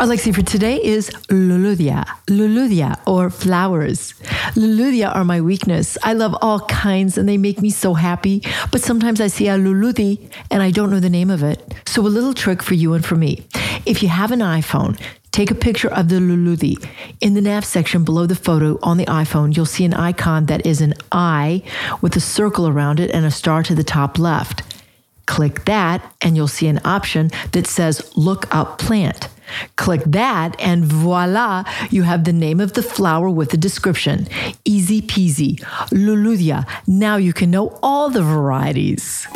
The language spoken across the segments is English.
Our lexicon for today is luludia, luludia, or flowers. Luludia are my weakness. I love all kinds and they make me so happy, but sometimes I see a luludi and I don't know the name of it. So a little trick for you and for me. If you have an iPhone, Take a picture of the luludi. In the nav section below the photo on the iPhone, you'll see an icon that is an eye with a circle around it and a star to the top left. Click that, and you'll see an option that says Look Up Plant. Click that, and voila, you have the name of the flower with the description. Easy peasy. Luludia. Now you can know all the varieties.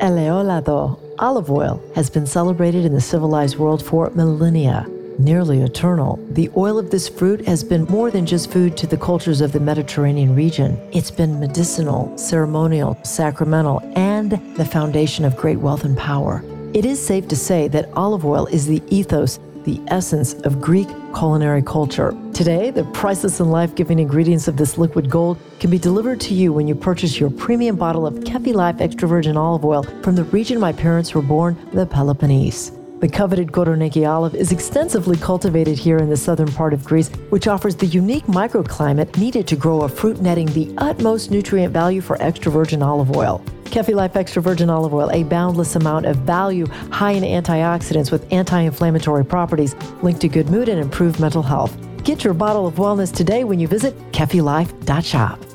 Eleolado, olive oil, has been celebrated in the civilized world for millennia. Nearly eternal, the oil of this fruit has been more than just food to the cultures of the Mediterranean region. It's been medicinal, ceremonial, sacramental, and the foundation of great wealth and power. It is safe to say that olive oil is the ethos, the essence of Greek culinary culture. Today, the priceless and life giving ingredients of this liquid gold can be delivered to you when you purchase your premium bottle of Kefi Life extra virgin olive oil from the region my parents were born, the Peloponnese. The coveted Koroneiki olive is extensively cultivated here in the southern part of Greece, which offers the unique microclimate needed to grow a fruit netting the utmost nutrient value for extra virgin olive oil. Kefi Life Extra Virgin Olive Oil, a boundless amount of value, high in antioxidants with anti inflammatory properties, linked to good mood and improved mental health. Get your bottle of wellness today when you visit kefilife.shop.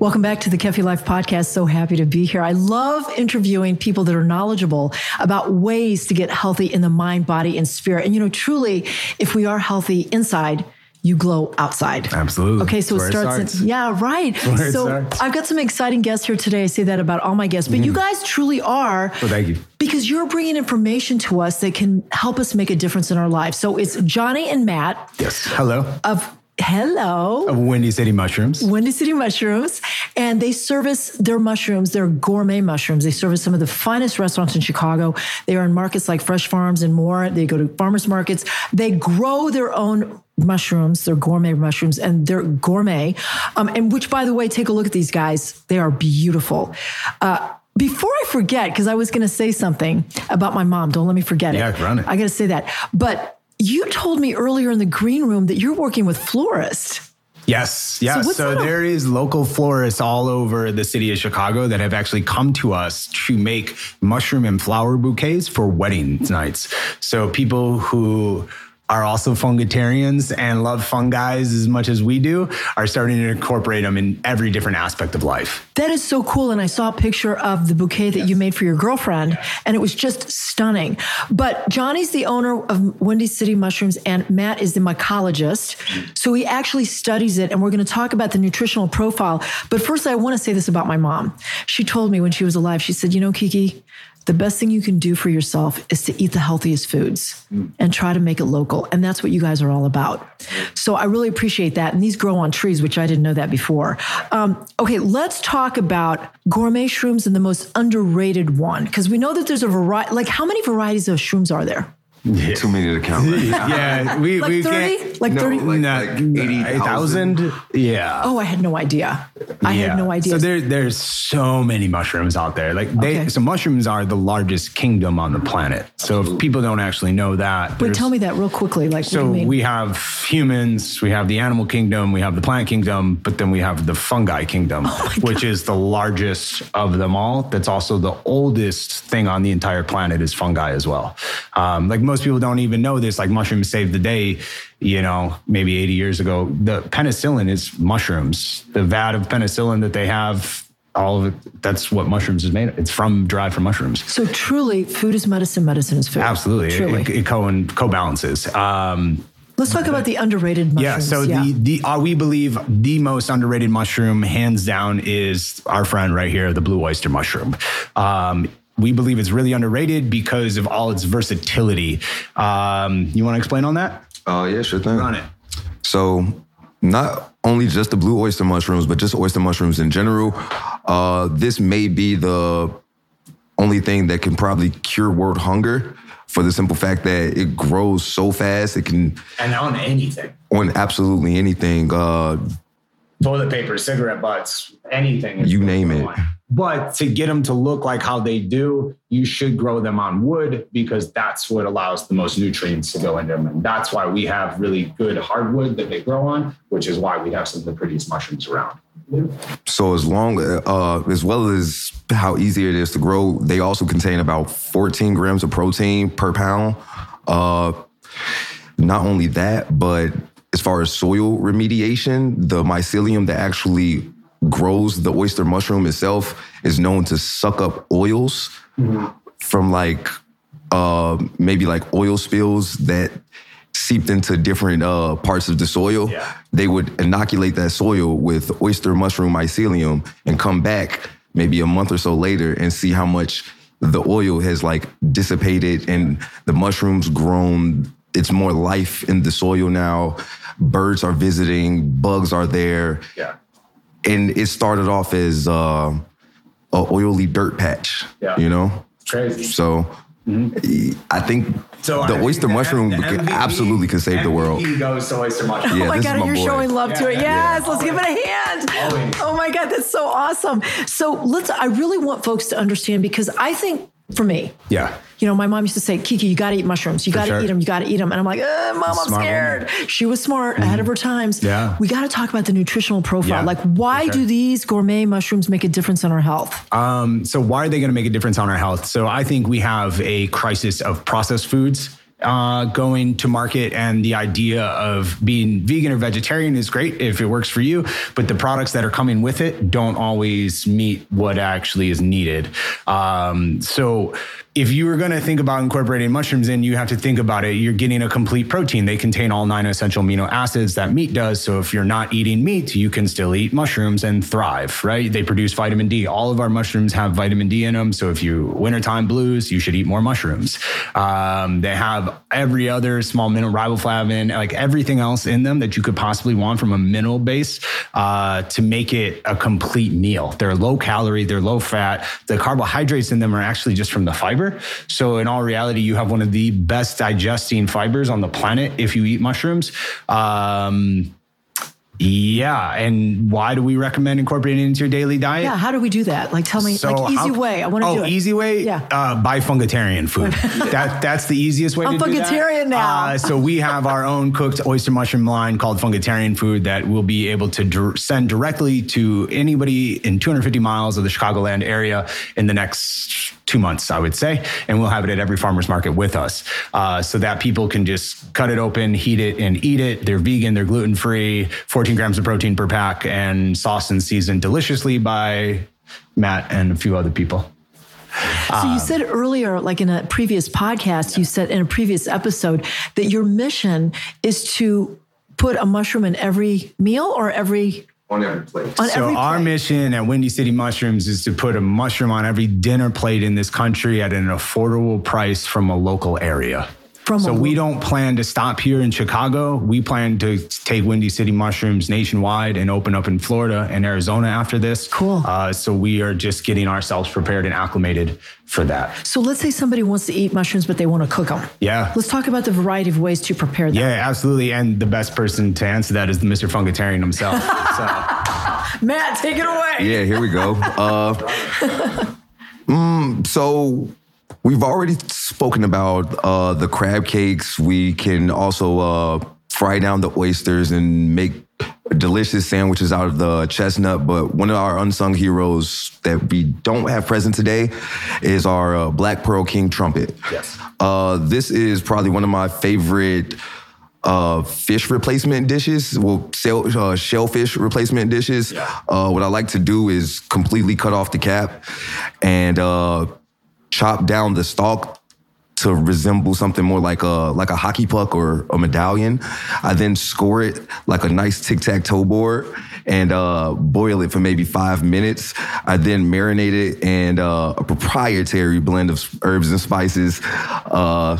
Welcome back to the Kefi Life podcast. So happy to be here. I love interviewing people that are knowledgeable about ways to get healthy in the mind, body, and spirit. And, you know, truly, if we are healthy inside, you glow outside. Absolutely. Okay, so it where starts. in, yeah, right. So starts. I've got some exciting guests here today. I say that about all my guests, but you mm. guys truly are. Well, thank you. Because you're bringing information to us that can help us make a difference in our lives. So it's Johnny and Matt Yes. Hello. of Hello. Of Windy City Mushrooms. Windy City Mushrooms, and they service their mushrooms, their gourmet mushrooms. They service some of the finest restaurants in Chicago. They are in markets like Fresh Farms and more. They go to farmers markets. They grow their own mushrooms, their gourmet mushrooms, and they're gourmet. Um, and which, by the way, take a look at these guys. They are beautiful. Uh, before I forget, because I was going to say something about my mom. Don't let me forget it. Yeah, run it. I got to say that. But you told me earlier in the green room that you're working with florists. Yes. Yes. what's So, there is local florists all over the city of Chicago that have actually come to us to make mushroom and flower bouquets for wedding nights. So people who are also fungitarians and love fungi as much as we do are starting to incorporate them in every different aspect of life. That is so cool. And I saw a picture of the bouquet that you made for your girlfriend, and it was just stunning. But Johnny's the owner of Windy City Mushrooms, and Matt is the mycologist. So he actually studies it, and we're going to talk about the nutritional profile. But first, I want to say this about my mom. She told me when she was alive, she said, You know, Kiki, the best thing you can do for yourself is to eat the healthiest foods and try to make it local. And that's what you guys are all about. So I really appreciate that. And these grow on trees, which I didn't know that before. Um, okay, let's talk about gourmet shrooms and the most underrated one. Because we know that there's a variety, like how many varieties of shrooms are there? Too many to count. Right? Yeah, we, Like we 30? can't. Like No, 30? like- Nah, 80,000. Yeah. oh, I had no idea. I Yeah. had no idea. So there, there's so many mushrooms out there. Like they, Okay. so mushrooms are the largest kingdom on the planet. So if people don't actually know that, but tell me that real quickly. Like, So what do you mean? we have humans, we have the animal kingdom, we have the plant kingdom, but then we have the fungi kingdom, Oh which is the largest of them all. That's also the oldest thing on the entire planet is fungi as well. Um, like most people don't even know this. Like mushrooms saved the day. You know, maybe 80 years ago, the penicillin is mushrooms. The vat of penicillin that they have. All of it, that's what mushrooms is made. of. It's from derived from mushrooms. so truly, food is medicine, medicine is food. Absolutely. Truly. It, it co co balances. Um, Let's talk about the underrated mushrooms. Yeah. So yeah. the the uh, we believe the most underrated mushroom, hands down, is our friend right here, the blue oyster mushroom. Um, we believe it's really underrated because of all its versatility. Um, you want to explain on that? Oh uh, yeah, sure thing. Run it. So not only just the blue oyster mushrooms, but just oyster mushrooms in general. Uh, this may be the only thing that can probably cure world hunger for the simple fact that it grows so fast. It can and on anything. On absolutely anything. Uh, Toilet paper, cigarette butts, anything. You name it. But to get them to look like how they do, you should grow them on wood because that's what allows the most nutrients to go into them. And that's why we have really good hardwood that they grow on, which is why we have some of the prettiest mushrooms around. So as long uh, as well as how easy it is to grow, they also contain about 14 grams of protein per pound. Uh, not only that, but as far as soil remediation, the mycelium that actually grows the oyster mushroom itself is known to suck up oils mm-hmm. from like uh, maybe like oil spills that seeped into different uh, parts of the soil. Yeah. They would inoculate that soil with oyster mushroom mycelium and come back maybe a month or so later and see how much the oil has like dissipated and the mushrooms grown. It's more life in the soil now. Birds are visiting, bugs are there. Yeah and it started off as uh, a oily dirt patch. Yeah. You know, crazy. So. Mm-hmm. I think so the oyster mushroom the MVP, absolutely could save MVP the world. goes to oyster mushroom. Yeah, oh my god, my you're boy. showing love yeah, to it. Yes, yeah. let's Always. give it a hand. Always. Oh my god, that's so awesome. So let's. I really want folks to understand because I think for me. Yeah. You know, my mom used to say, Kiki, you got to eat mushrooms. You got to sure. eat them. You got to eat them. And I'm like, uh, mom, I'm scared. Woman. She was smart, mm-hmm. ahead of her times. Yeah. We got to talk about the nutritional profile. Yeah, like, why sure. do these gourmet mushrooms make a difference in our health? Um, so, why are they going to make a difference on our health? So, I think we have a crisis of processed foods uh, going to market and the idea of being vegan or vegetarian is great if it works for you, but the products that are coming with it don't always meet what actually is needed. Um, so if you were going to think about incorporating mushrooms in, you have to think about it. You're getting a complete protein. They contain all nine essential amino acids that meat does. So if you're not eating meat, you can still eat mushrooms and thrive, right? They produce vitamin D. All of our mushrooms have vitamin D in them. So if you wintertime blues, you should eat more mushrooms. Um, they have every other small mineral, riboflavin, like everything else in them that you could possibly want from a mineral base uh, to make it a complete meal. They're low calorie, they're low fat. The carbohydrates in them are actually just from the fiber fiber. So in all reality, you have one of the best digesting fibers on the planet if you eat mushrooms. Um, yeah, and why do we recommend incorporating it into your daily diet? Yeah, how do we do that? Like, tell me, so like, easy how, way. I want to oh, do it. easy way. Yeah, uh, buy fungitarian food. that that's the easiest way. I'm to fungitarian do now. Uh, so we have our own cooked oyster mushroom line called Fungitarian Food that we'll be able to d- send directly to anybody in 250 miles of the Chicagoland area in the next two months, I would say, and we'll have it at every farmer's market with us, uh, so that people can just cut it open, heat it, and eat it. They're vegan, they're gluten free, 14 grams of protein per pack, and sauce and seasoned deliciously by Matt and a few other people. So you um, said earlier, like in a previous podcast, you said in a previous episode that your mission is to put a mushroom in every meal or every on every plate. On so every our mission at Windy City Mushrooms is to put a mushroom on every dinner plate in this country at an affordable price from a local area. From so we don't plan to stop here in Chicago. We plan to take Windy City Mushrooms nationwide and open up in Florida and Arizona after this. Cool. Uh, so we are just getting ourselves prepared and acclimated for that. So let's say somebody wants to eat mushrooms, but they want to cook them. Yeah. Let's talk about the variety of ways to prepare them. Yeah, absolutely. And the best person to answer that is the Mr. Fungitarian himself. so. Matt, take it away. Yeah, here we go. Uh, mm, so We've already spoken about uh, the crab cakes. We can also uh, fry down the oysters and make delicious sandwiches out of the chestnut. But one of our unsung heroes that we don't have present today is our uh, Black Pearl King trumpet. Yes. Uh, this is probably one of my favorite uh, fish replacement dishes, well, shell, uh, shellfish replacement dishes. Yeah. Uh, what I like to do is completely cut off the cap and uh, chop down the stalk to resemble something more like a like a hockey puck or a medallion. I then score it like a nice tic tac toe board and uh, boil it for maybe five minutes. I then marinate it in uh, a proprietary blend of herbs and spices, uh,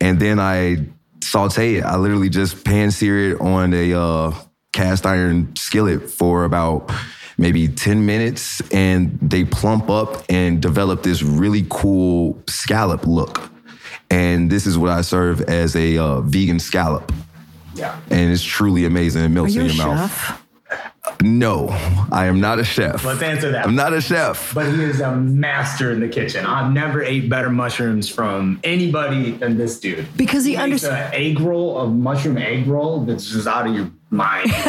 and then I saute it. I literally just pan sear it on a uh, cast iron skillet for about maybe 10 minutes and they plump up and develop this really cool scallop look. And this is what I serve as a uh, vegan scallop. Yeah. And it's truly amazing. It Are melts you in a your mouth. chef? No, I am not a chef. Let's answer that. I'm not a chef. But he is a master in the kitchen. I've never ate better mushrooms from anybody than this dude. Because he makes understands. an egg roll, a mushroom egg roll that's just out of your mind.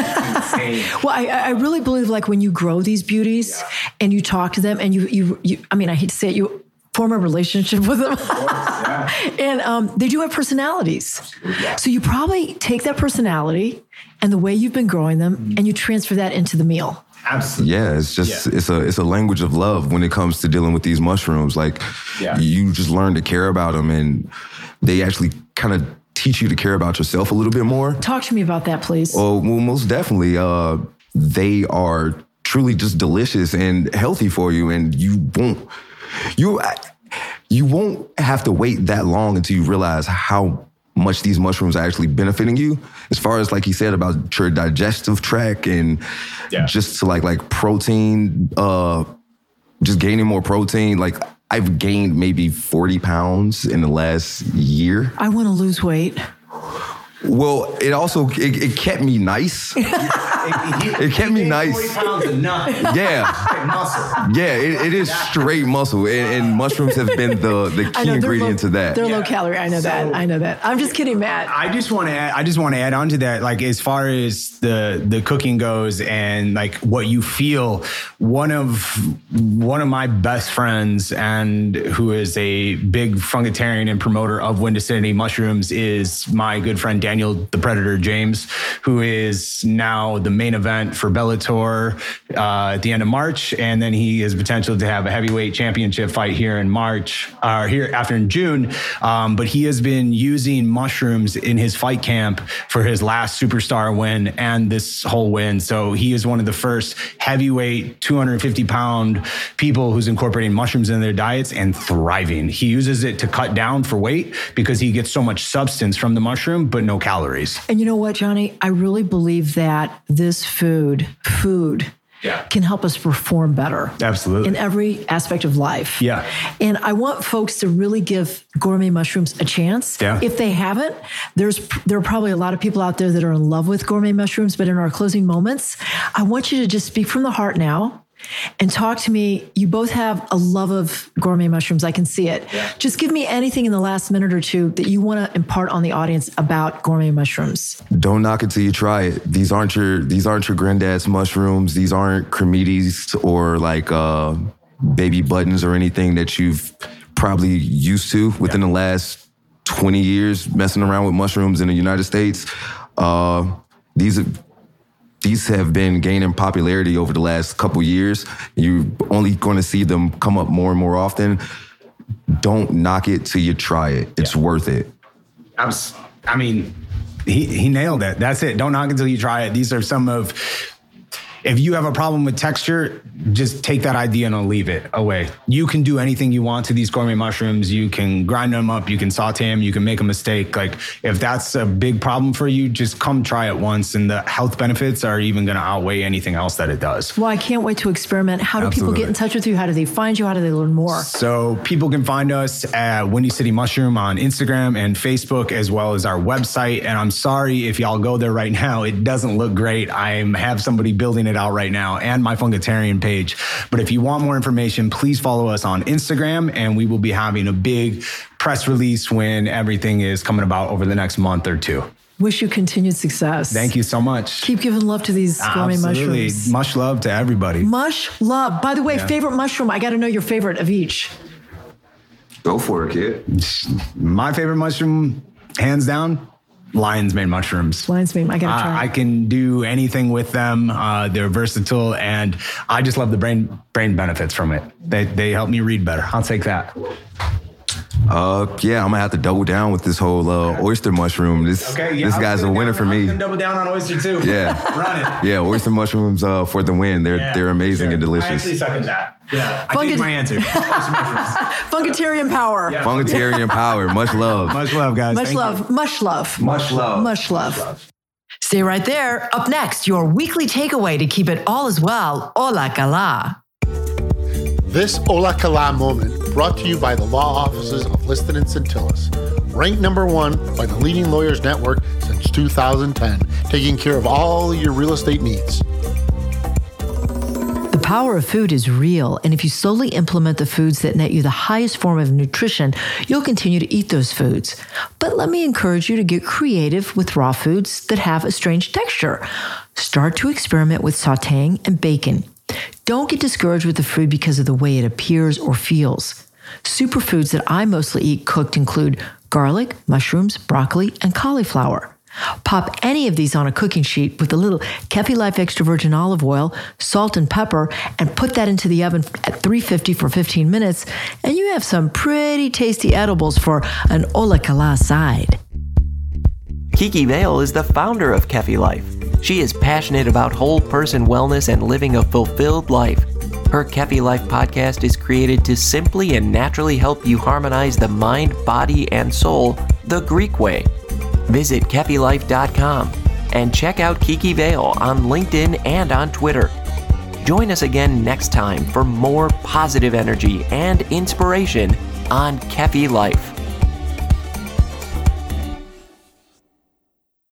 Well, I, I really believe like when you grow these beauties and you talk to them and you, you, you, I mean, I hate to say it, you form a relationship with them. Yeah. and um, they do have personalities. So you probably take that personality and the way you've been growing them and you transfer that into the meal. Absolutely. Yeah, it's just Yeah. it's a it's a language of love when it comes to dealing with these mushrooms. Like Yeah. you just learn to care about them, and they actually kind of teach you to care about yourself a little bit more. Talk to me about that, please. Oh, well, most definitely. Uh, they are truly just delicious and healthy for you, and you won't you you won't have to wait that long until you realize how much these mushrooms are actually benefiting you. As far as like he said about your digestive tract and Yeah. just to like like protein, uh, just gaining more protein. Like I've gained maybe forty pounds in the last year. I want to lose weight. Well, it also it, it kept me nice. It, can be nice. 40 pounds of nut. Yeah. muscle. Yeah, it, it is straight muscle, and, and mushrooms have been the, the key know ingredient low, to that. They're low calorie. I know that. I know that. I'm just kidding, Matt. I just want to add, I just want to add on to that like as far as the the cooking goes and like what you feel one of one of my best friends and who is a big fungitarian and promoter of Windy City Mushrooms is my good friend Daniel the Predator James who is now the main event for Bellator uh, at the end of March and then he has potential to have a heavyweight championship fight here in March or here after in June um, but he has been using mushrooms in his fight camp for his last superstar win and this whole win. So he is one of the first heavyweight, 250 pound people who's incorporating mushrooms in their diets and thriving. He uses it to cut down for weight because he gets so much substance from the mushroom, but no calories. And you know what, Johnny? I really believe that this food, food, Yeah. can help us perform better. Absolutely. In every aspect of life. Yeah. And I want folks to really give gourmet mushrooms a chance. Yeah. If they haven't, there's there are probably a lot of people out there that are in love with gourmet mushrooms, but in our closing moments, I want you to just speak from the heart now. And talk to me. You both have a love of gourmet mushrooms. I can see it. Just give me anything in the last minute or two that you want to impart on the audience about gourmet mushrooms. Don't knock it till you try it. These aren't your these aren't your granddad's mushrooms. These aren't creminis or like uh, baby buttons or anything that you've probably used to within the last 20 years messing around with mushrooms in the United States. Uh, these are these have been gaining popularity over the last couple years. You're only going to see them come up more and more often. Don't knock it till you try it. It's worth it. I was, I mean, he, he nailed it. That's it. Don't knock it until you try it. These are some of, if you have a problem with texture, just take that idea and leave it away. You can do anything you want to these gourmet mushrooms. You can grind them up, you can saute them, you can make a mistake. Like if that's a big problem for you, just come try it once, and the health benefits are even going to outweigh anything else that it does. Well, I can't wait to experiment. How do people get in touch with you? How do they find you? How do they learn more? So people can find us at Windy City Mushroom on Instagram and Facebook, as well as our website. And I'm sorry if y'all go there right now, it doesn't look great. I have somebody building it out right now and my Fungitarian page. But if you want more information, please follow us on Instagram, and we will be having a big press release when everything is coming about over the next month or two. Wish you continued success. Thank you so much. Keep giving love to these gourmet Absolutely. mushrooms. Much love to everybody. Mush love. By the way, favorite mushroom. I got to know your favorite of each. Go for it, kid. My favorite mushroom, hands down, lion's mane mushrooms. Lion's mane. I got to try. I, I can do anything with them. Uh, they're versatile, and I just love the brain brain benefits from it. They they help me read better. I'll take that. Uh, yeah, I'm gonna have to double down with this whole uh, oyster mushroom. This Okay, yeah, this I was guy's a winner down- for me. gonna double down on oyster too. Yeah. run it. Yeah, oyster mushrooms uh, for the win. They're Yeah, they're amazing sure. and I delicious. actually second that. Yeah, I Funky- changed my answer. Oyster mushrooms. Funkatarian power. Yeah. Funkatarian power. Much love. Much love, guys. Much Thank you. love. Much love. Much love. Much love. Stay right there. Up next, your weekly takeaway to keep it all as well. Ola, Kala. This Ola Kala moment brought to you by the law offices of Liston and Tsantilis. Ranked number one by the leading lawyers network since 2010, taking care of all your real estate needs. The power of food is real, and if you slowly implement the foods that net you the highest form of nutrition, you'll continue to eat those foods. But let me encourage you to get creative with raw foods that have a strange texture. Start to experiment with sauteing and bacon. Don't get discouraged with the food because of the way it appears or feels. Superfoods that I mostly eat cooked include garlic, mushrooms, broccoli, and cauliflower. Pop any of these on a cooking sheet with a little Kefi Life extra virgin olive oil, salt, and pepper, and put that into the oven at 350 for 15 minutes, and you have some pretty tasty edibles for an Ola Kala side. Kiki Vale is the founder of Kefi Life. She is passionate about whole person wellness and living a fulfilled life. Her Kefi Life podcast is created to simply and naturally help you harmonize the mind, body, and soul the Greek way. Visit KefiLife.com and check out Kiki Vale on LinkedIn and on Twitter. Join us again next time for more positive energy and inspiration on Kefi Life.